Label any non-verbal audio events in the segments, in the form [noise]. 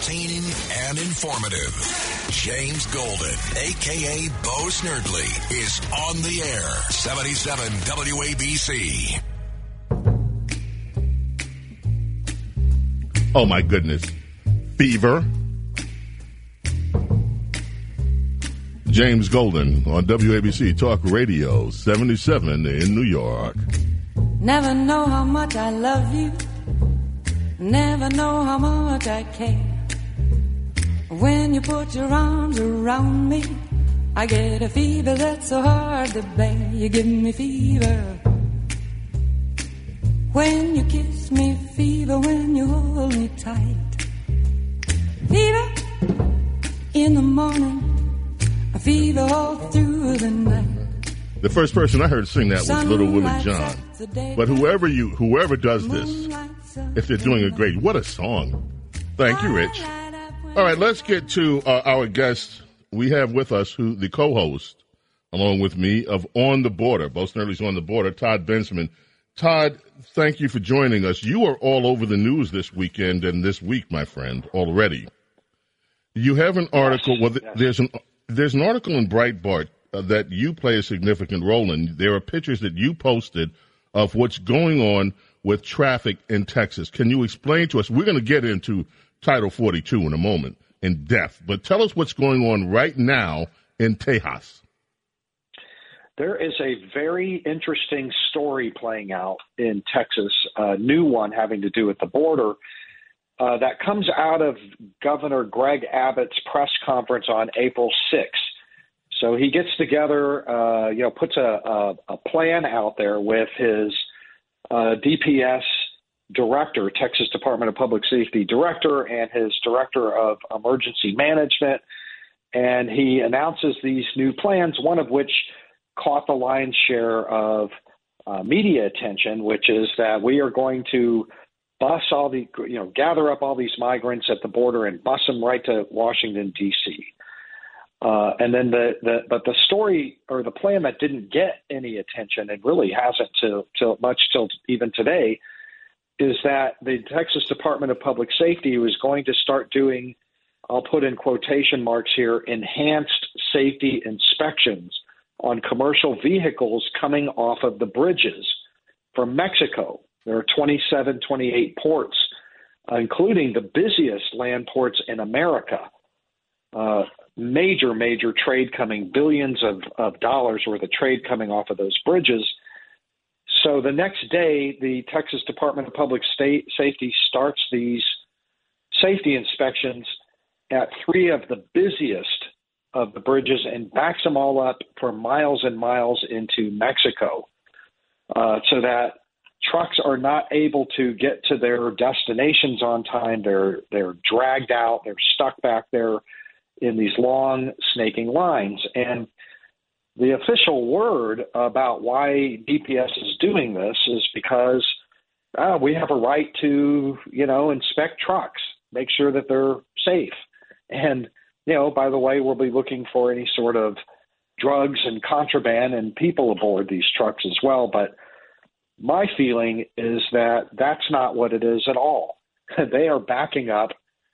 Entertaining and informative. James Golden, aka Bo Snerdley, is on the air. 77 WABC. Oh my goodness. Fever. James Golden on WABC Talk Radio 77 in New York. Never know how much I love you. Never know how much I care. When you put your arms around me, I get a fever that's so hard to bear. You give me fever. When you kiss me, fever. When you hold me tight, fever. In the morning, a fever all through the night. The first person I heard sing that was Little Willie John. But whoever you whoever does this, if they're doing a great, what a song! Thank you, Rich. All right, let's get to uh, our guest. We have with us who the co-host, along with me, of On the Border. Bo Snerdley's On the Border. Todd Bensman. Todd, thank you for joining us. You are all over the news this weekend and this week, my friend, already. You have an article. Well, there's an there's an article in Breitbart uh, that you play a significant role in. There are pictures that you posted of what's going on with traffic in Texas. Can you explain to us? We're going to get into Title 42 in a moment in depth, but tell us what's going on right now in Tejas. There is a very interesting story playing out in Texas, a new one having to do with the border. Uh, that comes out of Governor Greg Abbott's press conference on April 6th. So he gets together, uh, you know, puts a, a, a, plan out there with his uh, DPS director, Texas Department of Public Safety director, and his director of emergency management. And he announces these new plans, one of which caught the lion's share of uh, media attention, which is that we are going to bus all the, you know, gather up all these migrants at the border and bus them right to Washington, D.C. Uh, and then the, the but the story or the plan that didn't get any attention and really hasn't till much till even today is that the Texas Department of Public Safety was going to start doing I'll put in quotation marks here enhanced safety inspections on commercial vehicles coming off of the bridges from Mexico. There are 27, 28 ports, uh, including the busiest land ports in America. Uh, major, major trade coming, billions of, of dollars worth of trade coming off of those bridges. So the next day, the Texas Department of Public State Safety starts these safety inspections at three of the busiest of the bridges and backs them all up for miles and miles into Mexico uh, so that trucks are not able to get to their destinations on time. They're they're dragged out. They're stuck back there in these long snaking lines. And the official word about why DPS is doing this is because uh, we have a right to, you know, inspect trucks, make sure that they're safe. And, you know, by the way, we'll be looking for any sort of drugs and contraband and people aboard these trucks as well. But my feeling is that that's not what it is at all. [laughs] they are backing up,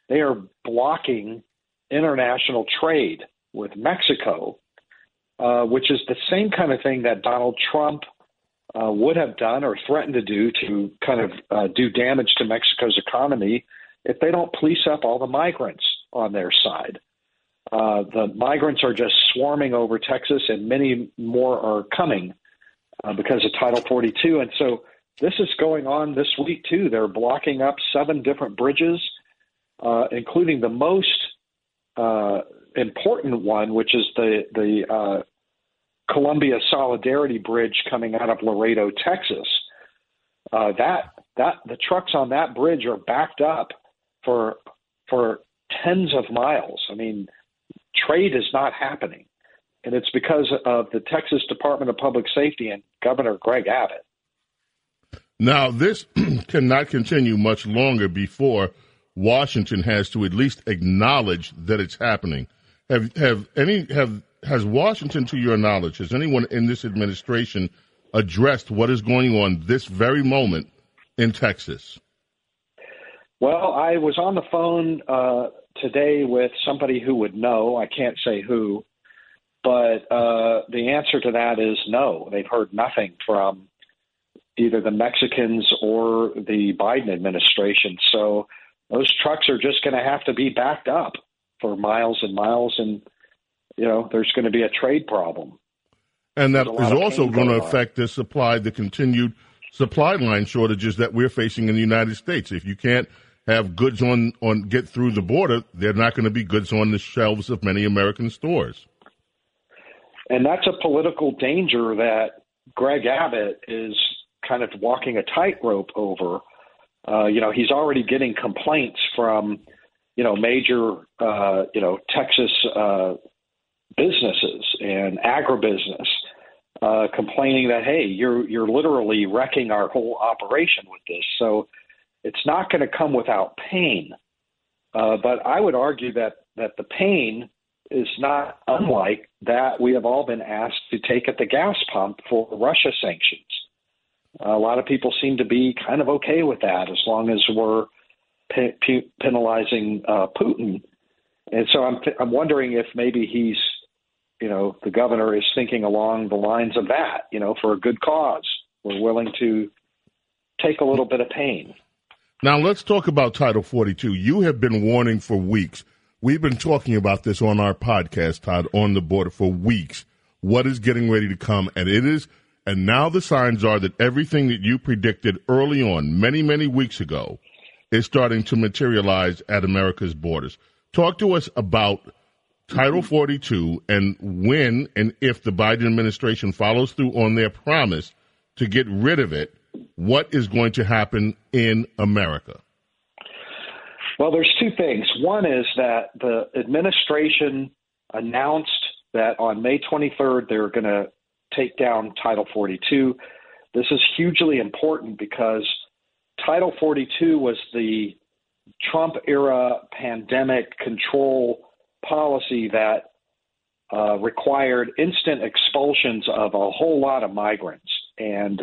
they are blocking international trade with Mexico, uh, which is the same kind of thing that Donald Trump uh, would have done or threatened to do to kind of uh, do damage to Mexico's economy if they don't police up all the migrants on their side. Uh, the migrants are just swarming over Texas, and many more are coming uh, because of Title 42. And so this is going on this week, too. They're blocking up seven different bridges, uh, including the most uh, important one, which is the the uh, Colombia Solidarity Bridge coming out of Laredo, Texas. Uh, that that the trucks on that bridge are backed up for for tens of miles. I mean, trade is not happening. And it's because of the Texas Department of Public Safety and Governor Greg Abbott. Now, this [clears throat] cannot continue much longer before Washington has to at least acknowledge that it's happening. Have have any have has Washington, to your knowledge, has anyone in this administration addressed what is going on this very moment in Texas? Well, I was on the phone uh, today with somebody who would know. I can't say who, but uh, the answer to that is no. They've heard nothing from either the Mexicans or the Biden administration. So those trucks are just going to have to be backed up for miles and miles, and you know there's going to be a trade problem. And that is also going to affect the supply, the continued supply line shortages that we're facing in the United States. If you can't have goods on, on get through the border, they're not going to be goods on the shelves of many American stores. And that's a political danger that Greg Abbott is kind of walking a tightrope over. Uh, you know, he's already getting complaints from, you know, major, uh, you know, Texas uh, businesses and agribusiness uh, complaining that hey, you're you're literally wrecking our whole operation with this. So it's not going to come without pain. Uh, but I would argue that that the pain is not unlike that we have all been asked to take at the gas pump for Russia sanctions. A lot of people seem to be kind of okay with that as long as we're pe- pe- penalizing uh, Putin. And so I'm th- I'm wondering if maybe he's you know, the governor is thinking along the lines of that, you know, for a good cause. We're willing to take a little bit of pain. Now, let's talk about Title 42. You have been warning for weeks. We've been talking about this on our podcast, Todd, on the border for weeks. What is getting ready to come? And it is, and now the signs are that everything that you predicted early on, many, many weeks ago, is starting to materialize at America's borders. Talk to us about Title 42 and when and if the Biden administration follows through on their promise to get rid of it, what is going to happen in America? Well, there's two things. One is that the administration announced that on May 23rd they're going to take down Title 42. This is hugely important because Title 42 was the Trump era pandemic control policy that uh, required instant expulsions of a whole lot of migrants. And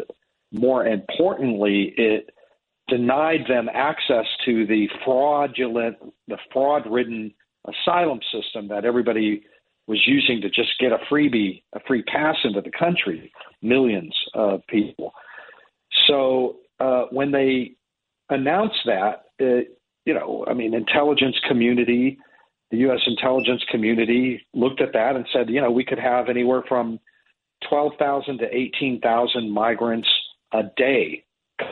more importantly, it denied them access to the fraudulent, the fraud ridden asylum system that everybody was using to just get a freebie, a free pass into the country, millions of people. So uh, when they announced that, it, you know, I mean, intelligence community, the U.S. intelligence community looked at that and said, you know, we could have anywhere from 12,000 to 18,000 migrants a day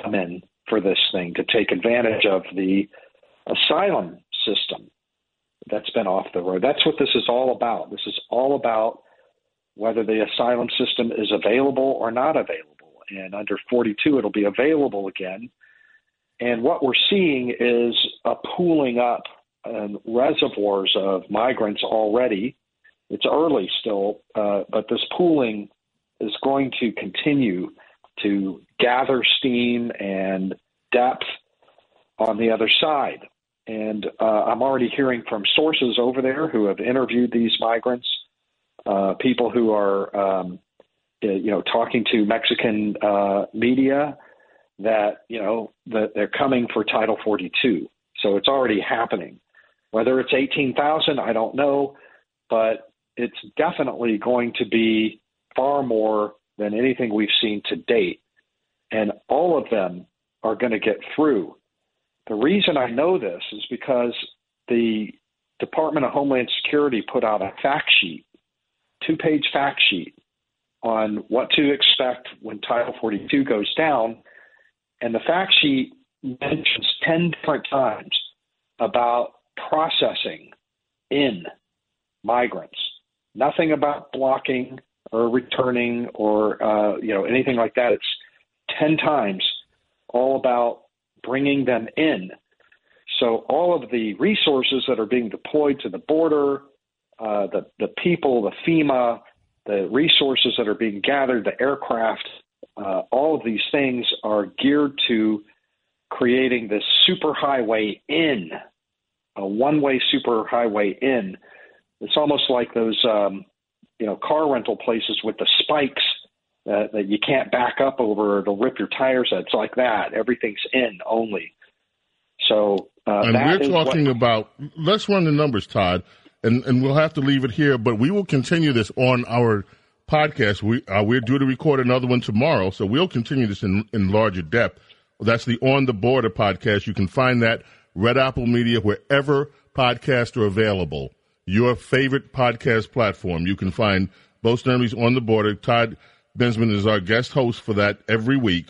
come in for this thing to take advantage of the asylum system that's been off the road. That's what this is all about. This is all about whether the asylum system is available or not available. And under 42, it'll be available again. And what we're seeing is a pooling up and reservoirs of migrants already. It's early still, uh, but this pooling is going to continue to gather steam and depth on the other side. And uh, I'm already hearing from sources over there who have interviewed these migrants, uh, people who are, um, you know, talking to Mexican uh, media that you know that they're coming for Title 42. So it's already happening. Whether it's 18,000, I don't know, but it's definitely going to be far more than anything we've seen to date. And all of them are going to get through. The reason I know this is because the Department of Homeland Security put out a fact sheet, two page fact sheet on what to expect when Title 42 goes down. And the fact sheet mentions 10 different times about processing in migrants. Nothing about blocking or returning or uh, you know anything like that. It's ten times all about bringing them in. So all of the resources that are being deployed to the border, uh, the the people, the FEMA, the resources that are being gathered, the aircraft, uh, all of these things are geared to creating this superhighway in, a one-way superhighway in. It's almost like those, um, you know, car rental places with the spikes that, that you can't back up over; it'll rip your tires. It's like that. Everything's in only. So, uh, and we're talking what, about. Let's run the numbers, Todd, and and we'll have to leave it here. But we will continue this on our podcast. We uh, we're due to record another one tomorrow, so we'll continue this in in larger depth. That's the On the Border podcast. You can find that Red Apple Media wherever podcasts are available. Your favorite podcast platform. You can find Bo Snerdley's On the Border. Todd Bensman is our guest host for that every week.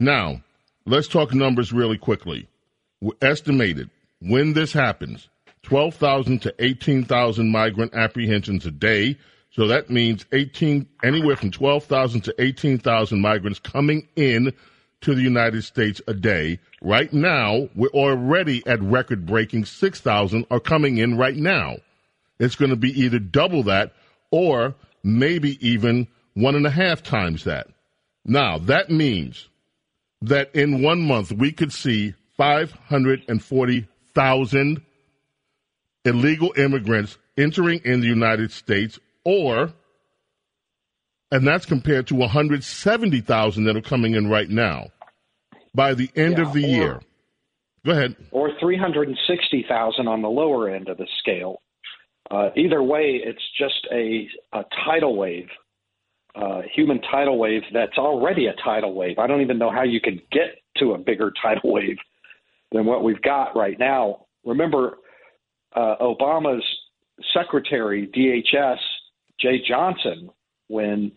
Now, let's talk numbers really quickly. We're estimated when this happens, 12,000 to 18,000 migrant apprehensions a day. So that means 18, anywhere from 12,000 to 18,000 migrants coming in to the United States a day. Right now, we're already at record breaking 6,000 are coming in right now. It's going to be either double that or maybe even one and a half times that. Now, that means that in one month we could see 540,000 illegal immigrants entering in the United States, or, and that's compared to 170,000 that are coming in right now by the end yeah, of the or, year. Go ahead. Or 360,000 on the lower end of the scale. Uh, either way, it's just a, a tidal wave, uh, human tidal wave that's already a tidal wave. I don't even know how you could get to a bigger [laughs] tidal wave than what we've got right now. Remember, uh, Obama's secretary, DHS, Jeh Johnson, when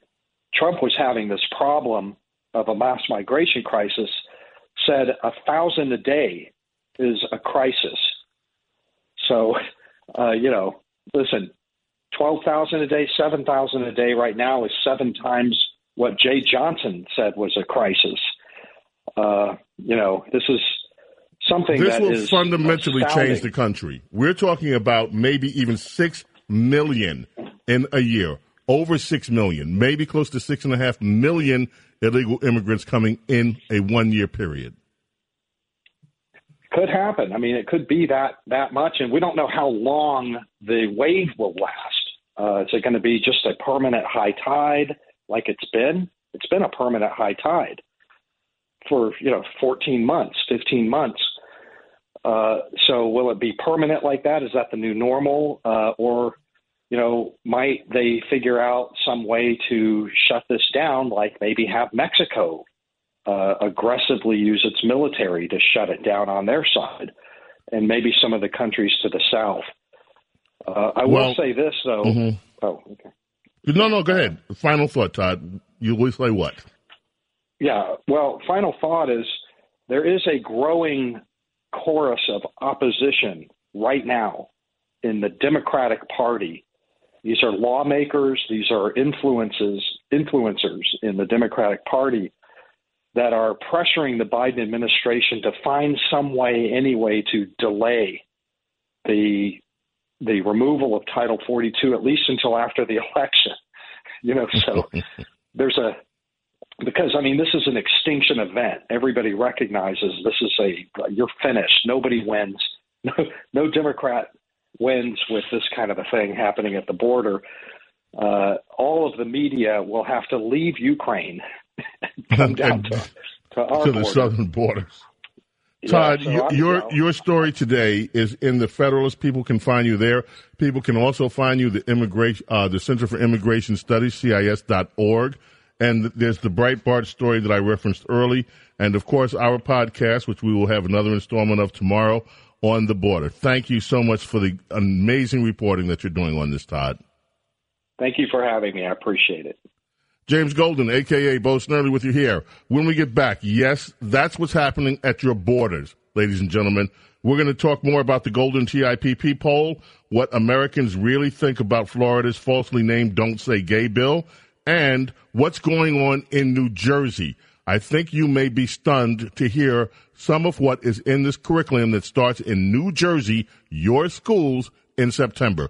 Trump was having this problem of a mass migration crisis, said a thousand a day is a crisis. So, [laughs] uh, you know, listen, 12,000 a day, 7,000 a day right now is seven times what Jeh Johnson said was a crisis. Uh, you know, this is something this will fundamentally astounding. change the country. We're talking about maybe even 6 million in a year, over 6 million, maybe close to 6.5 million illegal immigrants coming in a one year period. Could happen. I mean, it could be that that much, and we don't know how long the wave will last. Uh, is it going to be just a permanent high tide like it's been? It's been a permanent high tide for you know 14 months, 15 months. Uh, so will it be permanent like that? Is that the new normal, uh, or you know, might they figure out some way to shut this down, like maybe have Mexico uh, aggressively use its military to shut it down on their side, and maybe some of the countries to the south. Uh, I well, will say this though. Mm-hmm. Oh, okay. No, no, go ahead. Final thought, Todd. You always say what? Yeah. Well, final thought is there is a growing chorus of opposition right now in the Democratic Party these are lawmakers, these are influences, influencers in the Democratic Party that are pressuring the Biden administration to find some way anyway to delay the the removal of Title 42 at least until after the [laughs] election. You know, so [laughs] there's a because I mean this is an extinction event. Everybody recognizes this is a you're finished. Nobody wins. [laughs] No, no Democrat wins with this kind of a thing happening at the border, uh, all of the media will have to leave Ukraine and come down to, to, our to the southern borders. Todd, yeah, so your your story today is in the Federalist. People can find you there. People can also find you the immigration, uh, the Center for Immigration Studies, CIS.org, and there's the Breitbart story that I referenced early, and of course our podcast, which we will have another installment of tomorrow on the border. Thank you so much for the amazing reporting that you're doing on this, Todd. Thank you for having me. I appreciate it. James Golden, aka Bo Snerdley, with you here. When we get back, yes, that's what's happening at your borders, ladies and gentlemen. We're going to talk more about the Golden TIPP poll, what Americans really think about Florida's falsely named Don't Say Gay bill, and what's going on in New Jersey. I think you may be stunned to hear some of what is in this curriculum that starts in New Jersey, your schools, in September.